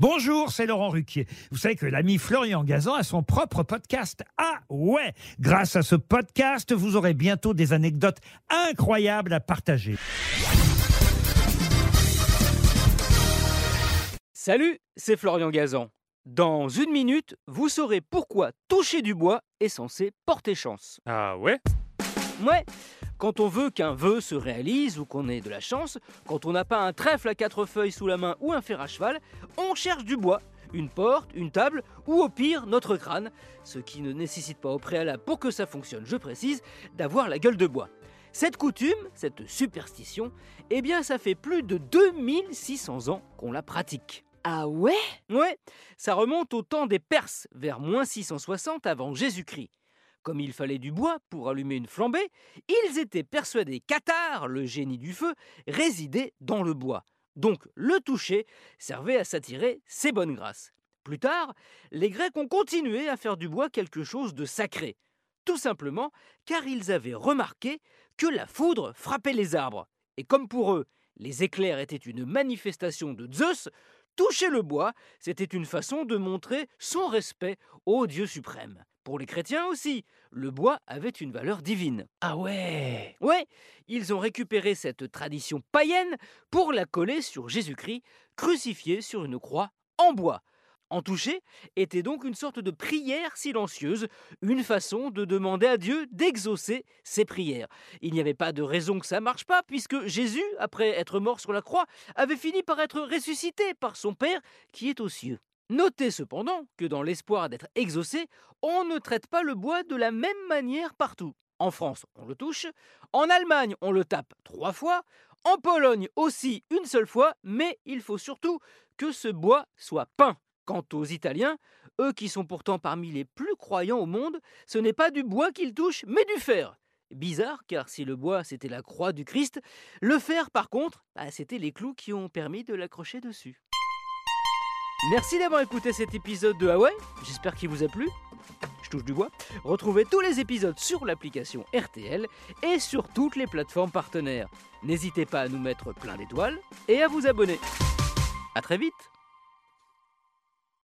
Bonjour, c'est Laurent Ruquier. Vous savez que l'ami Florian Gazan a son propre podcast. Ah ouais Grâce à ce podcast, vous aurez bientôt des anecdotes incroyables à partager. Salut, c'est Florian Gazan. Dans une minute, vous saurez pourquoi toucher du bois est censé porter chance. Ah ouais? Ouais, quand on veut qu'un vœu se réalise ou qu'on ait de la chance, quand on n'a pas un trèfle à quatre feuilles sous la main ou un fer à cheval, on cherche du bois, une porte, une table ou au pire notre crâne, ce qui ne nécessite pas au préalable pour que ça fonctionne, je précise, d'avoir la gueule de bois. Cette coutume, cette superstition, eh bien ça fait plus de 2600 ans qu'on la pratique. Ah ouais? Ouais, ça remonte au temps des Perses, vers moins 660 avant Jésus-Christ. Comme il fallait du bois pour allumer une flambée, ils étaient persuadés qu'Atar, le génie du feu, résidait dans le bois. Donc le toucher servait à s'attirer ses bonnes grâces. Plus tard, les Grecs ont continué à faire du bois quelque chose de sacré. Tout simplement car ils avaient remarqué que la foudre frappait les arbres. Et comme pour eux, les éclairs étaient une manifestation de Zeus, toucher le bois, c'était une façon de montrer son respect au Dieu suprême. Pour les chrétiens aussi, le bois avait une valeur divine. Ah ouais Ouais, ils ont récupéré cette tradition païenne pour la coller sur Jésus-Christ, crucifié sur une croix en bois. En toucher était donc une sorte de prière silencieuse, une façon de demander à Dieu d'exaucer ses prières. Il n'y avait pas de raison que ça marche pas, puisque Jésus, après être mort sur la croix, avait fini par être ressuscité par son Père qui est aux cieux. Notez cependant que dans l'espoir d'être exaucé, on ne traite pas le bois de la même manière partout. En France, on le touche, en Allemagne, on le tape trois fois, en Pologne aussi une seule fois, mais il faut surtout que ce bois soit peint. Quant aux Italiens, eux qui sont pourtant parmi les plus croyants au monde, ce n'est pas du bois qu'ils touchent, mais du fer. Bizarre, car si le bois c'était la croix du Christ, le fer par contre, bah, c'était les clous qui ont permis de l'accrocher dessus. Merci d'avoir écouté cet épisode de Hawaii, j'espère qu'il vous a plu. Je touche du bois. Retrouvez tous les épisodes sur l'application RTL et sur toutes les plateformes partenaires. N'hésitez pas à nous mettre plein d'étoiles et à vous abonner. A très vite